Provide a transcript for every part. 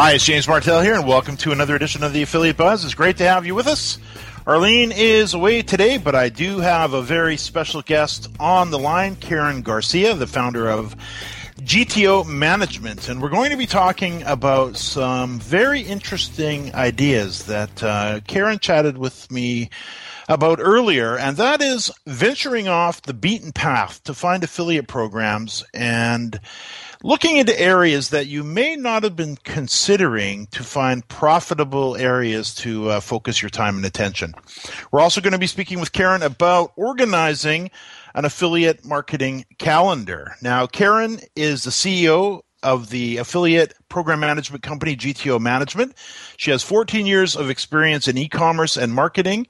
Hi, it's James Martell here, and welcome to another edition of the Affiliate Buzz. It's great to have you with us. Arlene is away today, but I do have a very special guest on the line, Karen Garcia, the founder of GTO Management. And we're going to be talking about some very interesting ideas that uh, Karen chatted with me about earlier, and that is venturing off the beaten path to find affiliate programs and looking into areas that you may not have been considering to find profitable areas to uh, focus your time and attention. We're also going to be speaking with Karen about organizing an affiliate marketing calendar. Now, Karen is the CEO of the affiliate program management company GTO Management. She has 14 years of experience in e-commerce and marketing,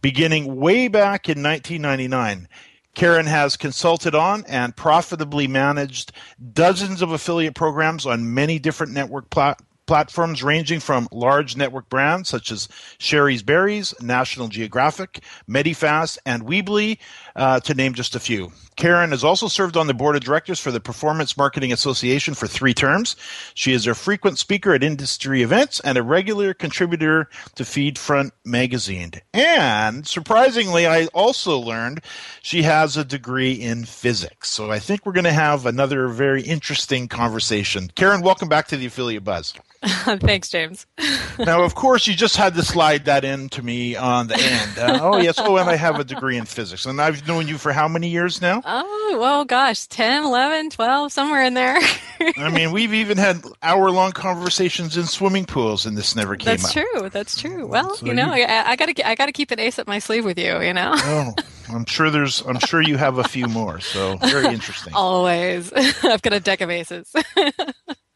beginning way back in 1999. Karen has consulted on and profitably managed dozens of affiliate programs on many different network plat- platforms, ranging from large network brands such as Shari's Berries, National Geographic, Medifast, and Weebly, uh, to name just a few. Karen has also served on the board of directors for the Performance Marketing Association for three terms. She is a frequent speaker at industry events and a regular contributor to Feedfront magazine. And surprisingly, I also learned she has a degree in physics. So I think we're going to have another very interesting conversation. Karen, welcome back to the Affiliate Buzz. Thanks, James. now, of course, you just had to slide that in to me on the end. Uh, oh, yes. Oh, and I have a degree in physics. And I've known you for how many years now? Oh, well, gosh, 10, 11, 12, somewhere in there. I mean, we've even had hour long conversations in swimming pools, and this never came That's up. true. That's true. Well, so you know, you... I, I got to I gotta keep an ace up my sleeve with you, you know? oh, I'm sure there's, I'm sure you have a few more. So very interesting. Always. I've got a deck of aces.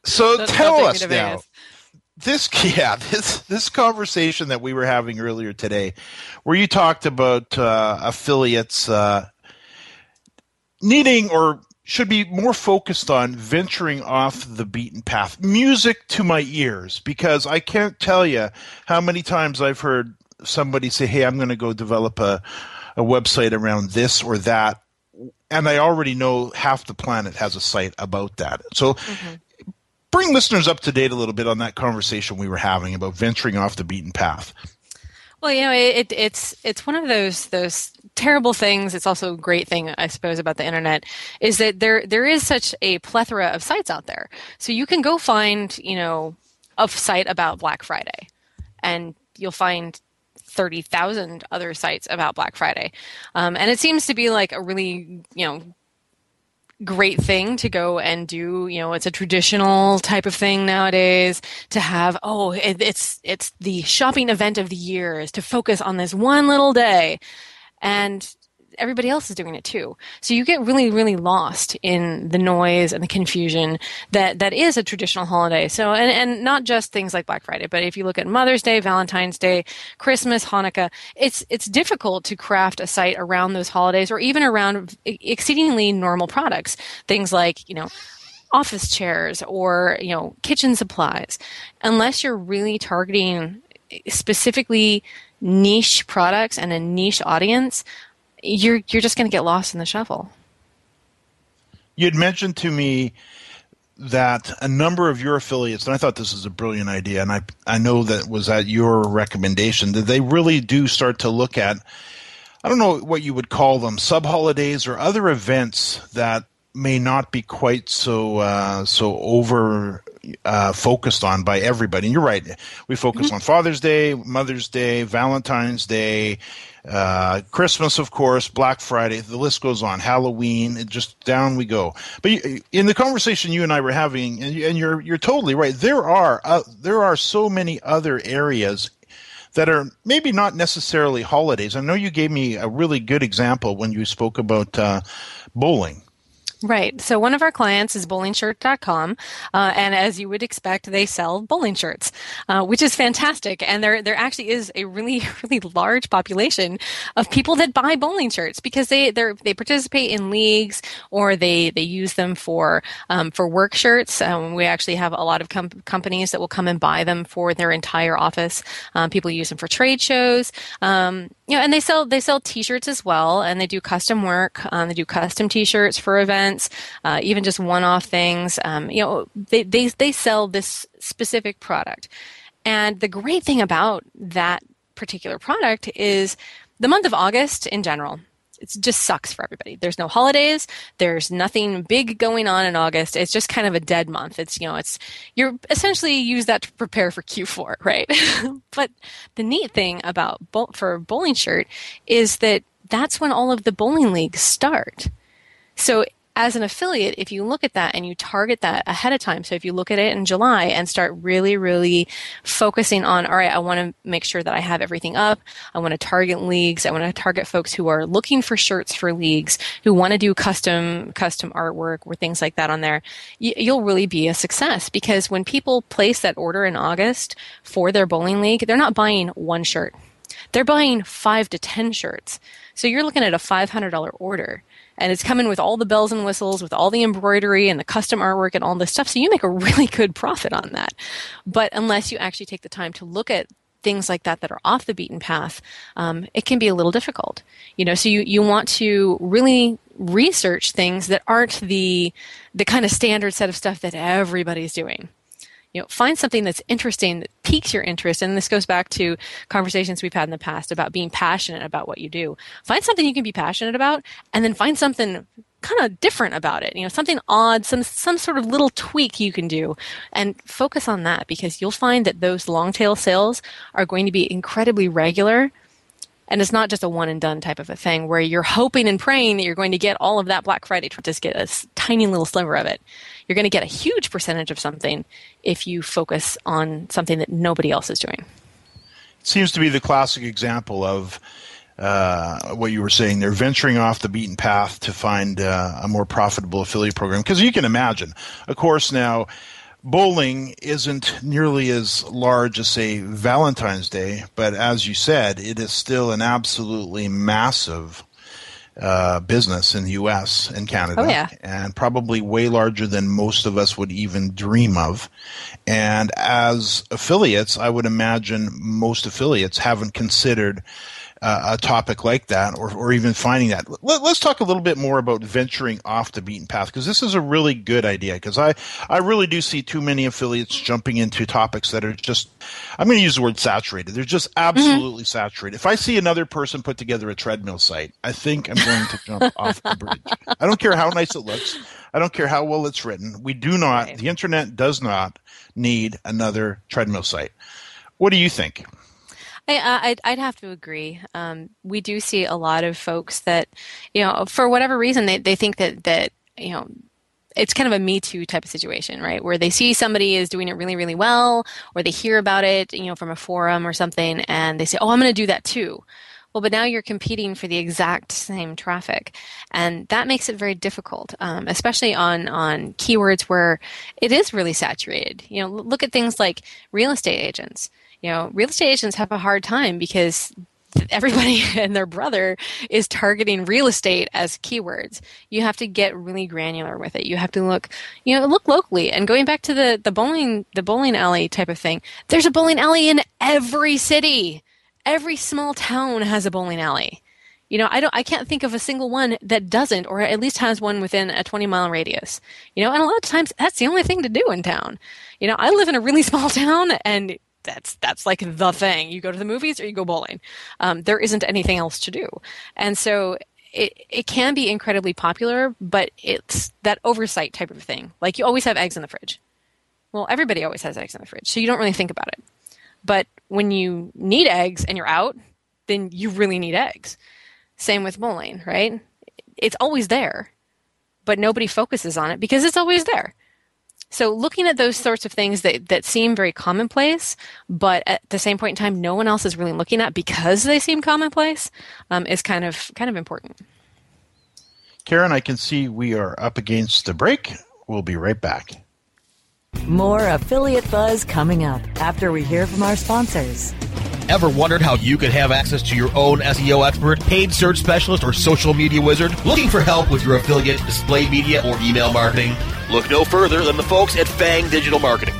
So tell us now. This yeah this this conversation that we were having earlier today, where you talked about uh, affiliates uh, needing or should be more focused on venturing off the beaten path. Music to my ears because I can't tell you how many times I've heard somebody say, "Hey, I'm going to go develop a a website around this or that." And I already know half the planet has a site about that. So mm-hmm bring listeners up to date a little bit on that conversation we were having about venturing off the beaten path. Well, you know, it, it's it's one of those those terrible things. It's also a great thing, I suppose, about the internet is that there there is such a plethora of sites out there. So you can go find, you know, a site about Black Friday, and you'll find 30,000 other sites about Black Friday. Um, and it seems to be like a really, you know, great thing to go and do. You know, it's a traditional type of thing nowadays to have, oh, it, it's, it's the shopping event of the year is to focus on this one little day. And everybody else is doing it too. So you get really, really lost in the noise and the confusion that, that is a traditional holiday. So, and, and not just things like Black Friday, but if you look at Mother's Day, Valentine's Day, Christmas, Hanukkah, it's, it's difficult to craft a site around those holidays or even around exceedingly normal products. Things like, you know, office chairs or, you know, kitchen supplies. Unless you're really targeting specifically niche products and a niche audience, you're you're just going to get lost in the shuffle. You had mentioned to me that a number of your affiliates, and I thought this was a brilliant idea, and I I know that was at your recommendation that they really do start to look at. I don't know what you would call them, sub holidays or other events that may not be quite so uh, so over uh, focused on by everybody. And you're right. We focus mm-hmm. on Father's Day, Mother's Day, Valentine's Day, uh, Christmas, of course, Black Friday. The list goes on. Halloween. It just down we go. But in the conversation you and I were having, and you're you're totally right. There are uh, there are so many other areas that are maybe not necessarily holidays. I know you gave me a really good example when you spoke about uh, bowling Right. So one of our clients is bowlingshirt.com, uh, and as you would expect, they sell bowling shirts, uh, which is fantastic. And there, there actually is a really, really large population of people that buy bowling shirts because they, they participate in leagues or they, they use them for, um, for work shirts. Um, we actually have a lot of com- companies that will come and buy them for their entire office. Um, people use them for trade shows. Um, you know, and they sell they sell T-shirts as well, and they do custom work. Um, they do custom T-shirts for events, uh, even just one-off things. Um, you know, they, they they sell this specific product, and the great thing about that particular product is the month of August in general it just sucks for everybody. There's no holidays. There's nothing big going on in August. It's just kind of a dead month. It's, you know, it's, you're essentially use that to prepare for Q4, right? but the neat thing about, for bowling shirt is that that's when all of the bowling leagues start. So as an affiliate, if you look at that and you target that ahead of time, so if you look at it in July and start really, really focusing on, all right, I want to make sure that I have everything up. I want to target leagues. I want to target folks who are looking for shirts for leagues, who want to do custom, custom artwork or things like that on there. You'll really be a success because when people place that order in August for their bowling league, they're not buying one shirt. They're buying five to 10 shirts. So you're looking at a $500 order and it's coming with all the bells and whistles, with all the embroidery and the custom artwork and all this stuff. So you make a really good profit on that. But unless you actually take the time to look at things like that that are off the beaten path, um, it can be a little difficult. You know, so you, you want to really research things that aren't the the kind of standard set of stuff that everybody's doing you know find something that's interesting that piques your interest. And this goes back to conversations we've had in the past about being passionate about what you do. Find something you can be passionate about and then find something kind of different about it you know something odd some some sort of little tweak you can do. And focus on that because you'll find that those long tail sales are going to be incredibly regular and it's not just a one and done type of a thing where you're hoping and praying that you're going to get all of that Black Friday, to just get a tiny little sliver of it. You're going to get a huge percentage of something if you focus on something that nobody else is doing. It seems to be the classic example of uh, what you were saying. They're venturing off the beaten path to find uh, a more profitable affiliate program. Because you can imagine, of course, now bowling isn't nearly as large as say Valentine's Day, but as you said, it is still an absolutely massive uh, business in the U.S. and Canada, oh, yeah. and probably way larger than most of us would even dream of. And as affiliates, I would imagine most affiliates haven't considered uh, a topic like that or, or even finding that. Let, us talk a little bit more about venturing off the beaten path because this is a really good idea because I, I really do see too many affiliates jumping into topics that are just, I'm going to use the word saturated. They're just mm-hmm. absolutely mm-hmm. saturated. If I see another person put together a treadmill site, I think I'm going to jump off the bridge. I don't care how nice it looks. I don't care how well it's written. We do not, right. the internet does not need another treadmill site. What do you think? I, would I'd have to agree. Um, we do see a lot of folks that, you know, for whatever reason, they, they think that, that, you know, it's kind of a me too type of situation, right? Where they see somebody is doing it really, really well, or they hear about it, you know, from a forum or something, and they say, "Oh, I'm going to do that too." Well, but now you're competing for the exact same traffic, and that makes it very difficult, um, especially on on keywords where it is really saturated. You know, look at things like real estate agents you know, real estate agents have a hard time because everybody and their brother is targeting real estate as keywords. You have to get really granular with it. You have to look, you know, look locally. And going back to the, the bowling, the bowling alley type of thing, there's a bowling alley in every city. Every small town has a bowling alley. You know, I don't, I can't think of a single one that doesn't, or at least has one within a 20 mile radius. You know, and a lot of times that's the only thing to do in town. You know, I live in a really small town and that's that's like the thing. You go to the movies or you go bowling. Um, there isn't anything else to do, and so it it can be incredibly popular, but it's that oversight type of thing. Like you always have eggs in the fridge. Well, everybody always has eggs in the fridge, so you don't really think about it. But when you need eggs and you're out, then you really need eggs. Same with bowling, right? It's always there, but nobody focuses on it because it's always there. So looking at those sorts of things that, that seem very commonplace, but at the same point in time, no one else is really looking at because they seem commonplace, um, is kind of kind of important. Karen, I can see we are up against the break. We'll be right back. More affiliate buzz coming up after we hear from our sponsors. Ever wondered how you could have access to your own SEO expert, paid search specialist, or social media wizard? Looking for help with your affiliate, display media, or email marketing? Look no further than the folks at Fang Digital Marketing.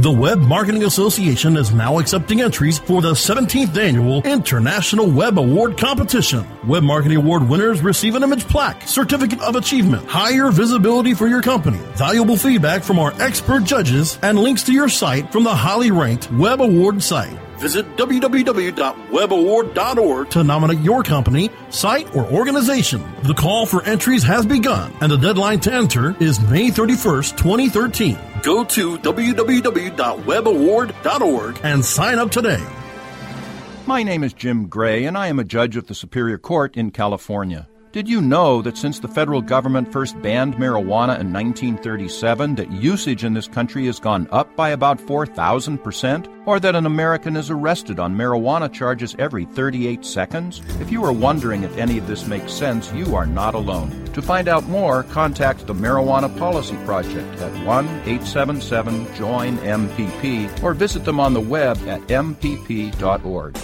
The Web Marketing Association is now accepting entries for the 17th annual International Web Award Competition. Web Marketing Award winners receive an image plaque, certificate of achievement, higher visibility for your company, valuable feedback from our expert judges, and links to your site from the highly ranked Web Award site. Visit www.webaward.org to nominate your company, site, or organization. The call for entries has begun, and the deadline to enter is May 31st, 2013. Go to www.webaward.org and sign up today. My name is Jim Gray, and I am a judge of the Superior Court in California. Did you know that since the federal government first banned marijuana in 1937, that usage in this country has gone up by about 4,000%? Or that an American is arrested on marijuana charges every 38 seconds? If you are wondering if any of this makes sense, you are not alone. To find out more, contact the Marijuana Policy Project at 1 877 JOIN MPP or visit them on the web at mpp.org.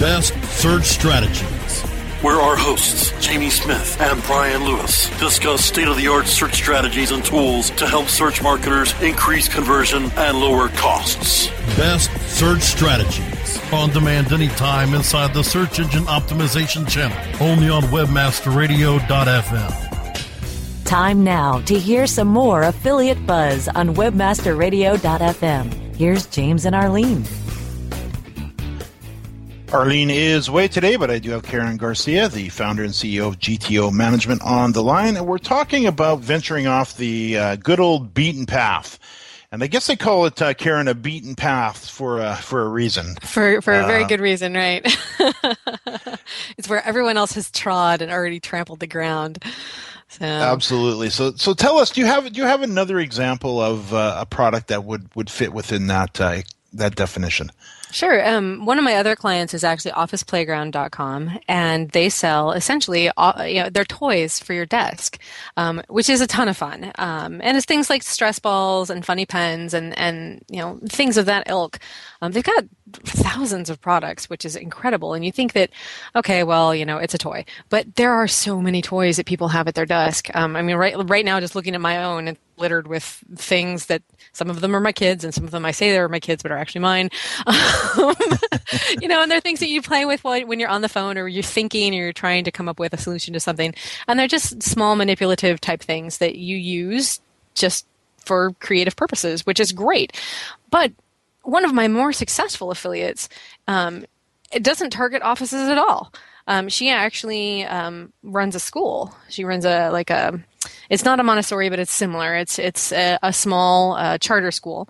Best search strategies where our hosts, Jamie Smith and Brian Lewis, discuss state of the art search strategies and tools to help search marketers increase conversion and lower costs. Best search strategies. On demand anytime inside the Search Engine Optimization channel, only on WebmasterRadio.fm. Time now to hear some more affiliate buzz on WebmasterRadio.fm. Here's James and Arlene. Arlene is away today, but I do have Karen Garcia, the founder and CEO of GTO Management, on the line, and we're talking about venturing off the uh, good old beaten path. And I guess they call it, uh, Karen, a beaten path for uh, for a reason. For for a very uh, good reason, right? it's where everyone else has trod and already trampled the ground. So. Absolutely. So so tell us, do you have do you have another example of uh, a product that would would fit within that uh, that definition? Sure. Um, one of my other clients is actually OfficePlayground.com, and they sell essentially you know, their toys for your desk, um, which is a ton of fun. Um, and it's things like stress balls and funny pens and and you know things of that ilk. Um, they've got thousands of products, which is incredible. And you think that, okay, well, you know, it's a toy, but there are so many toys that people have at their desk. Um, I mean, right right now, just looking at my own, it's littered with things that some of them are my kids, and some of them I say they're my kids, but are actually mine. You know, and they're things that you play with when you're on the phone or you're thinking or you're trying to come up with a solution to something. And they're just small manipulative type things that you use just for creative purposes, which is great. But one of my more successful affiliates, um, it doesn't target offices at all. Um, she actually um, runs a school. She runs a like a it's not a Montessori, but it's similar. It's it's a, a small uh, charter school,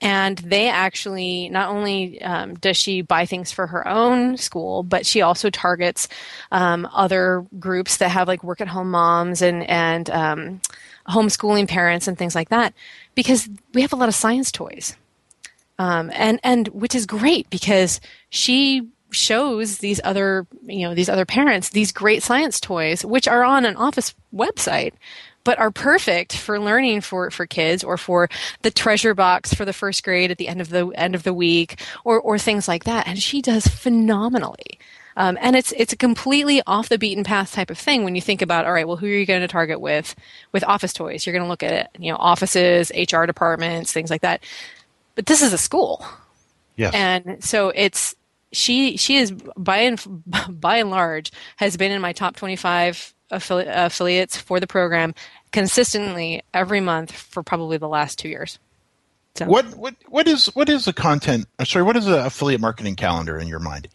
and they actually not only um, does she buy things for her own school but she also targets um, other groups that have like work at home moms and and um, homeschooling parents and things like that because we have a lot of science toys um, and and which is great because she shows these other you know these other parents these great science toys which are on an office website but are perfect for learning for, for kids or for the treasure box for the first grade at the end of the end of the week or, or things like that. And she does phenomenally. Um, and it's it's a completely off the beaten path type of thing when you think about all right well who are you going to target with with office toys you're going to look at it you know offices hr departments things like that but this is a school yes. and so it's she she is by and by and large has been in my top 25 affili- affiliates for the program consistently every month for probably the last two years. So. What what what is what is the content? Sorry, what is the affiliate marketing calendar in your mind?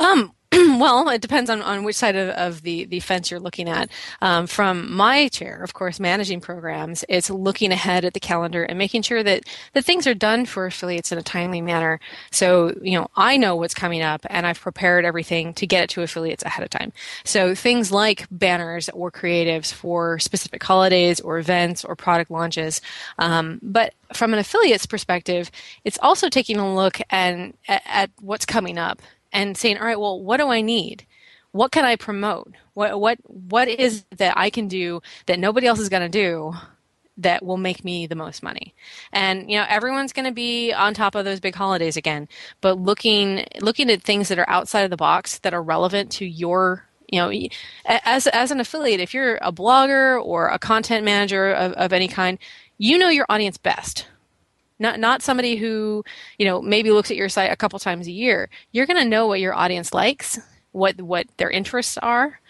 Um, well, it depends on, on which side of, of the, the fence you're looking at. Um, from my chair, of course, managing programs, it's looking ahead at the calendar and making sure that, that things are done for affiliates in a timely manner. So, you know, I know what's coming up and I've prepared everything to get it to affiliates ahead of time. So things like banners or creatives for specific holidays or events or product launches. Um, but from an affiliate's perspective, it's also taking a look and, at, at what's coming up and saying, all right, well, what do I need? What can I promote? What what what is that I can do that nobody else is going to do that will make me the most money? And you know, everyone's going to be on top of those big holidays again, but looking looking at things that are outside of the box that are relevant to your you know as as an affiliate if you're a blogger or a content manager of, of any kind you know your audience best not not somebody who you know maybe looks at your site a couple times a year. You're going to know what your audience likes what what their interests are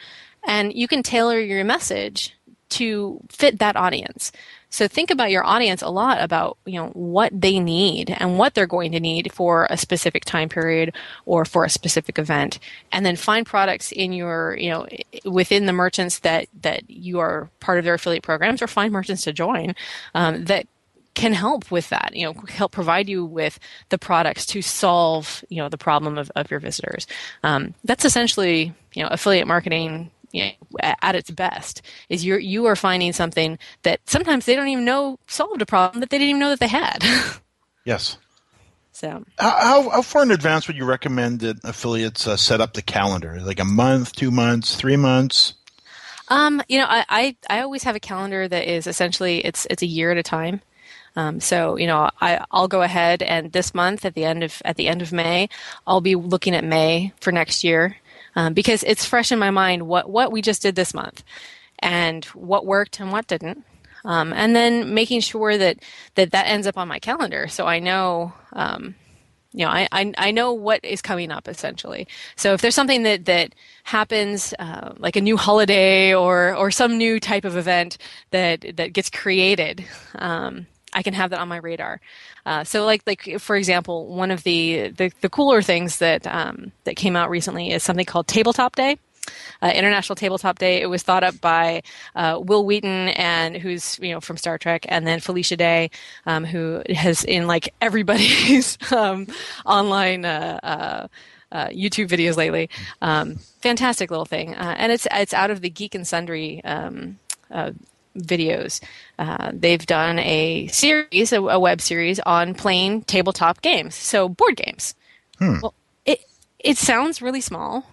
and you can tailor your message to fit that audience. So think about your audience a lot about you know what they need and what they're going to need for a specific time period or for a specific event and then find products in your you know within the merchants that that you are part of their affiliate programs or find merchants to join um, that can help with that, you know, help provide you with the products to solve, you know, the problem of, of your visitors. Um, that's essentially, you know, affiliate marketing you know, at its best is you you are finding something that sometimes they don't even know solved a problem that they didn't even know that they had. yes. So how, how far in advance would you recommend that affiliates uh, set up the calendar? Like a month, two months, three months? Um, you know, I, I, I always have a calendar that is essentially it's it's a year at a time. Um, so you know, I, I'll go ahead and this month at the end of at the end of May, I'll be looking at May for next year um, because it's fresh in my mind what what we just did this month and what worked and what didn't. Um, and then making sure that, that that ends up on my calendar so I know um, you know, I, I, I know what is coming up essentially. So if there's something that that happens, uh, like a new holiday or or some new type of event that that gets created, um, I can have that on my radar. Uh, so, like, like for example, one of the the, the cooler things that um, that came out recently is something called Tabletop Day. Uh, International Tabletop Day. It was thought up by uh, Wil Wheaton, and who's you know from Star Trek, and then Felicia Day, um, who has in like everybody's um, online. Uh, uh, uh, YouTube videos lately, um, fantastic little thing, and it's it's out of the Geek and Sundry um, uh, videos. Uh, they've done a series, a, a, web series on playing tabletop games, so board games. Hmm. Well, it it sounds really small,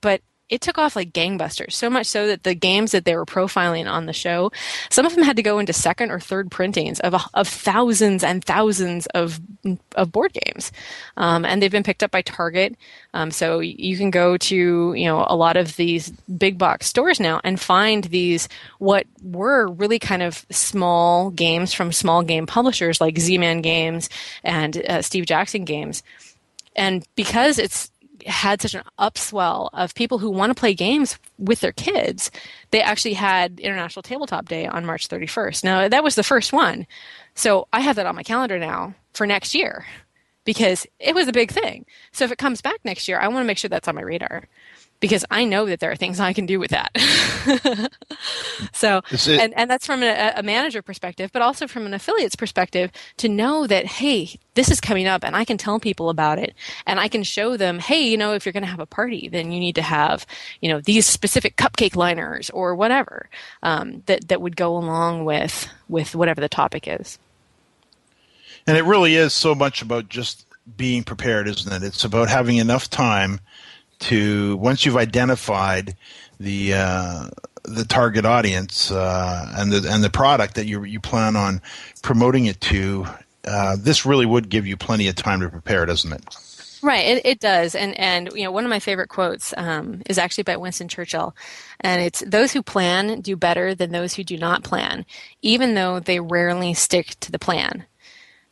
but it took off like gangbusters. So much so that the games that they were profiling on the show, some of them had to go into second or third printings of of thousands and thousands of of board games, um, and they've been picked up by Target. Um, so you can go to you know a lot of these big box stores now and find these what were really kind of small games from small game publishers like Z-Man Games and uh, Steve Jackson Games and because it's had such an upswell of people who want to play games with their kids. They actually had International Tabletop Day on March 31st. Now, that was the first one. So I have that on my calendar now for next year because it was a big thing. So if it comes back next year, I want to make sure that's on my radar. Because I know that there are things I can do with that. so, and, and that's from a, a, manager perspective, but also from an affiliate's perspective to know that, hey, this is coming up and I can tell people about it and I can show them, hey, you know, if you're going to have a party, then you need to have, you know, these specific cupcake liners or whatever um, that, that would go along with, with whatever the topic is. And it really is so much about just being prepared, isn't it? It's about having enough time to once you've identified the uh, the target audience uh, and the and the product that you you plan on promoting it to. Uh, this really would give you plenty of time to prepare, doesn't it? Right, it, it does, and and you know one of my favorite quotes um, is actually by Winston Churchill, and it's those who plan do better than those who do not plan, even though they rarely stick to the plan.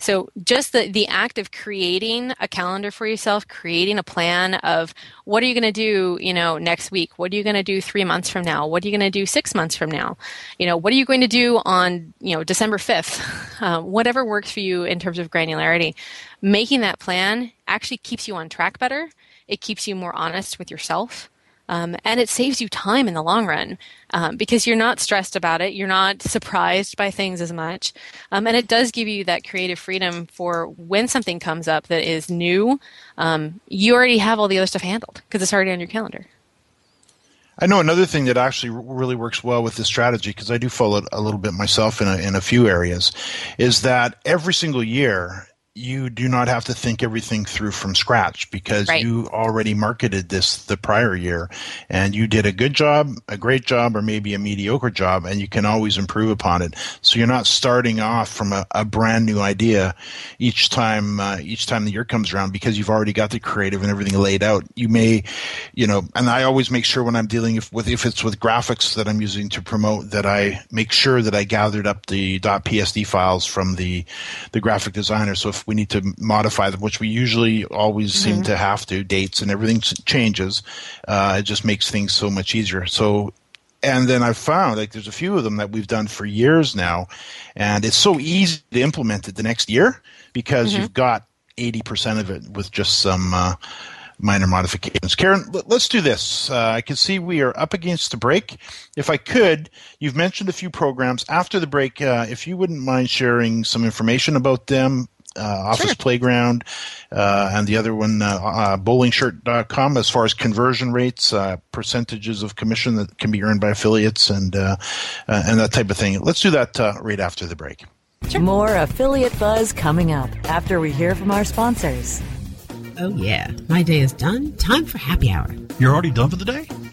So just the, the act of creating a calendar for yourself, creating a plan of what are you going to do, you know, next week? What are you going to do three months from now? What are you going to do six months from now? You know, what are you going to do on, you know, December 5th? Uh, whatever works for you in terms of granularity. Making that plan actually keeps you on track better. It keeps you more honest with yourself. Um, and it saves you time in the long run um, because you're not stressed about it. You're not surprised by things as much. Um, and it does give you that creative freedom for when something comes up that is new, um, you already have all the other stuff handled because it's already on your calendar. I know another thing that actually really works well with this strategy because I do follow it a little bit myself in a, in a few areas, is that every single year you do not have to think everything through from scratch because right. you already marketed this the prior year and you did a good job, a great job, or maybe a mediocre job, and you can always improve upon it. So you're not starting off from a, a brand new idea each time uh, each time the year comes around because you've already got the creative and everything laid out. You may, you know, and I always make sure when I'm dealing with if it's with graphics that I'm using to promote that I make sure that I gathered up the .psd files from the the graphic designer. So if we need to modify them, which we usually always mm-hmm. seem to have to, dates and everything changes. Uh, it just makes things so much easier. So, and then I've found like there's a few of them that we've done for years now, and it's so easy to implement it the next year because mm-hmm. you've got 80% of it with just some uh, minor modifications. Karen, let's do this. Uh, I can see we are up against the break. If I could, you've mentioned a few programs. After the break, uh, if you wouldn't mind sharing some information about them, Office sure. Playground, uh, and the other one, uh, uh, bowlingshirt.com, as far as conversion rates, uh, percentages of commission that can be earned by affiliates, and uh, uh, and that type of thing. Let's do that right after the break. Sure. More affiliate buzz coming up after we hear from our sponsors. Oh, yeah. My day is done. Time for happy hour. You're already done for the day?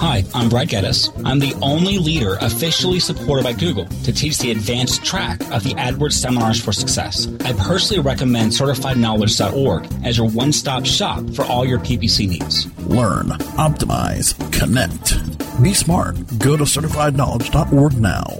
Hi, I'm Brad Geddes. I'm the only leader officially supported by Google to teach the advanced track of the AdWords Seminars for Success. I personally recommend CertifiedKnowledge.org as your one-stop shop for all your PPC needs. Learn, optimize, connect. Be smart. Go to CertifiedKnowledge.org now.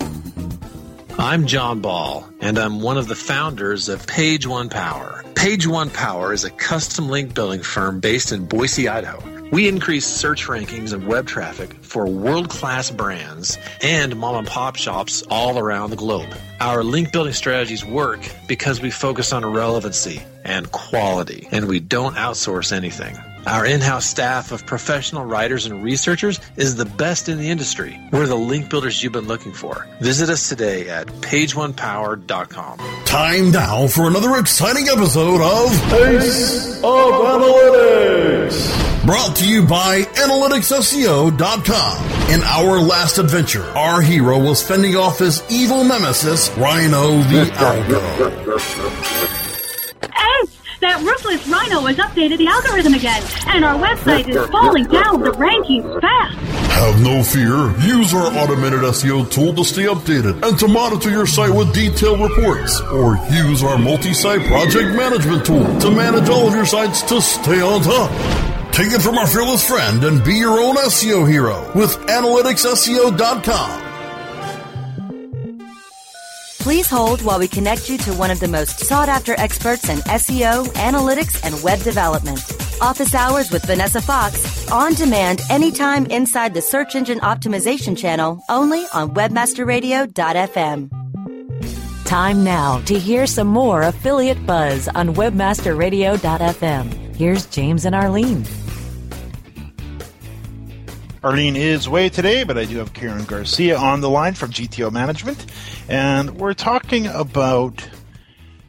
I'm Jon Ball, and I'm one of the founders of Page One Power. Page One Power is a custom link building firm based in Boise, Idaho. We increase search rankings and web traffic for world class brands and mom and pop shops all around the globe. Our link building strategies work because we focus on relevancy and quality, and we don't outsource anything. Our in house staff of professional writers and researchers is the best in the industry. We're the link builders you've been looking for. Visit us today at pageonepower.com. Time now for another exciting episode of Ace of Analytics. Brought to you by AnalyticsSEO.com. In our last adventure, our hero was fending off his evil nemesis, Rhino the Algo. Oh, that ruthless rhino has updated the algorithm again, and our website is falling down the rankings fast. Have no fear. Use our automated SEO tool to stay updated and to monitor your site with detailed reports. Or use our multi-site project management tool to manage all of your sites to stay on top. Take it from our fearless friend and be your own SEO hero with AnalyticsSEO.com. Please hold while we connect you to one of the most sought after experts in SEO, analytics, and web development. Office Hours with Vanessa Fox, on demand anytime inside the Search Engine Optimization channel, only on WebmasterRadio.fm. Time now to hear some more affiliate buzz on WebmasterRadio.fm. Here's James and Arlene. Arlene is away today, but I do have Karen Garcia on the line from GTO Management, and we're talking about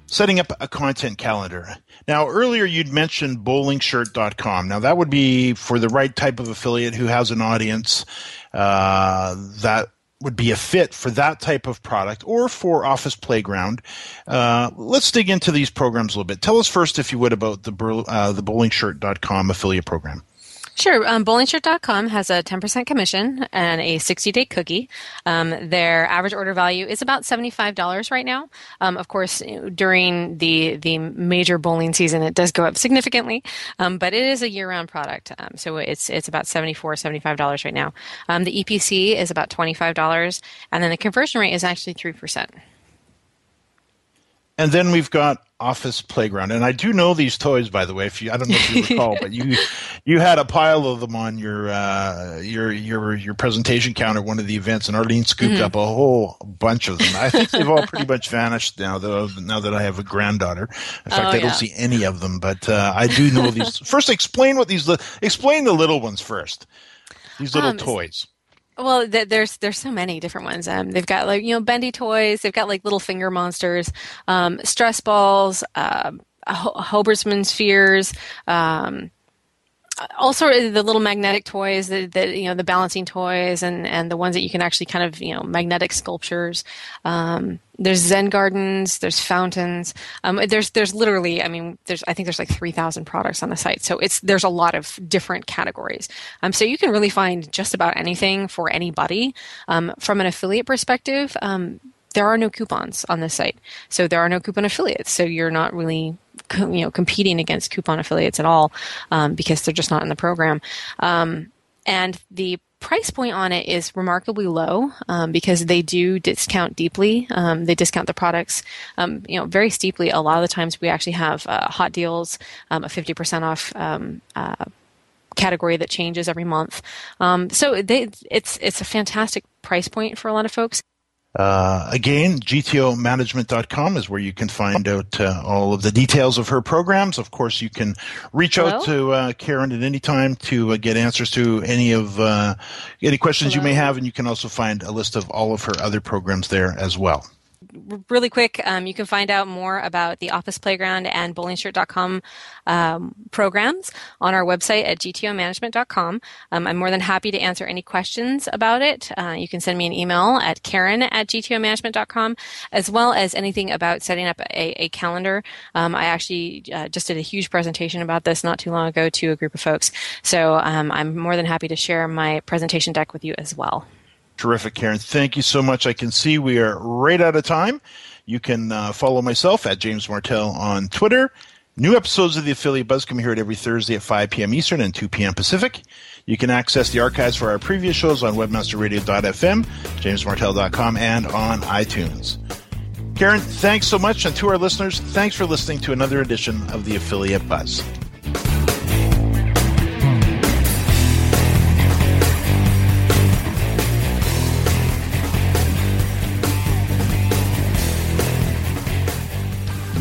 setting up a content calendar. Now, earlier you'd mentioned bowlingshirt.com. Now, that would be for the right type of affiliate who has an audience uh, that would be a fit for that type of product or for Office Playground. Uh, let's dig into these programs a little bit. Tell us first, if you would, about the, uh, the bowlingshirt.com affiliate program. Sure. Um, bowlingshirt.com has a 10% commission and a 60 day cookie. Um, their average order value is about $75 right now. Um, of course, during the, the major bowling season, it does go up significantly, um, but it is a year round product. Um, so it's, it's about $74, $75 right now. Um, the EPC is about $25, and then the conversion rate is actually 3%. And then we've got Office Playground, and I do know these toys, by the way. If you, I don't know if you recall, but you you had a pile of them on your uh, your your your presentation counter one of the events, and Arlene scooped mm-hmm. up a whole bunch of them. I think they've all pretty much vanished now. Though now that I have a granddaughter, in fact, oh, I don't see any of them. But uh, I do know these. First, explain what these explain the little ones first. These little um, toys. Well, th- there's there's so many different ones. Um, they've got like you know bendy toys. They've got like little finger monsters, um, stress balls, uh, Hoberman spheres. Um, also the little magnetic toys that, that, you know the balancing toys and and the ones that you can actually kind of you know magnetic sculptures. Um, there's zen gardens there's fountains. Um, there's there's literally i mean there's i think there's like 3000 products on the site. So it's there's a lot of different categories. Um, so you can really find just about anything for anybody. Um, from an affiliate perspective um, there are no coupons on this site. So there are no coupon affiliates. So you're not really you know competing against coupon affiliates at all um, because they're just not in the program. Um, and the price point on it is remarkably low um, because they do discount deeply. Um, they discount the products, um, you know, very steeply. A lot of the times we actually have uh, hot deals, um, a fifty percent off. Uh, category that changes every month. Um, so they, it's it's a fantastic price point for a lot of folks. Uh, again, gtomanagement.com is where you can find out uh, all of the details of her programs. Of course, you can reach Hello? out to uh, Karen at any time to uh, get answers to any of uh, any questions Hello? you may have, and you can also find a list of all of her other programs there as well really quick, um, you can find out more about the Office Playground and bowlingshirt.com um, programs on our website at gtomanagement.com. Um, I'm more than happy to answer any questions about it. Uh, you can send me an email at karen at gtomanagement.com, as well as anything about setting up a, a calendar. Um, I actually uh, just did a huge presentation about this not too long ago to a group of folks. So um, I'm more than happy to share my presentation deck with you as well. Terrific, Karen. Thank you so much. I can see we are right out of time. You can uh, follow myself at James Martell on Twitter. New episodes of the Affiliate Buzz come here at every Thursday at 5 p.m. Eastern and 2 p.m. Pacific. You can access the archives for our previous shows on webmasterradio.fm, jamesmartell.com, and on iTunes. Karen, thanks so much. And to our listeners, thanks for listening to another edition of the Affiliate Buzz.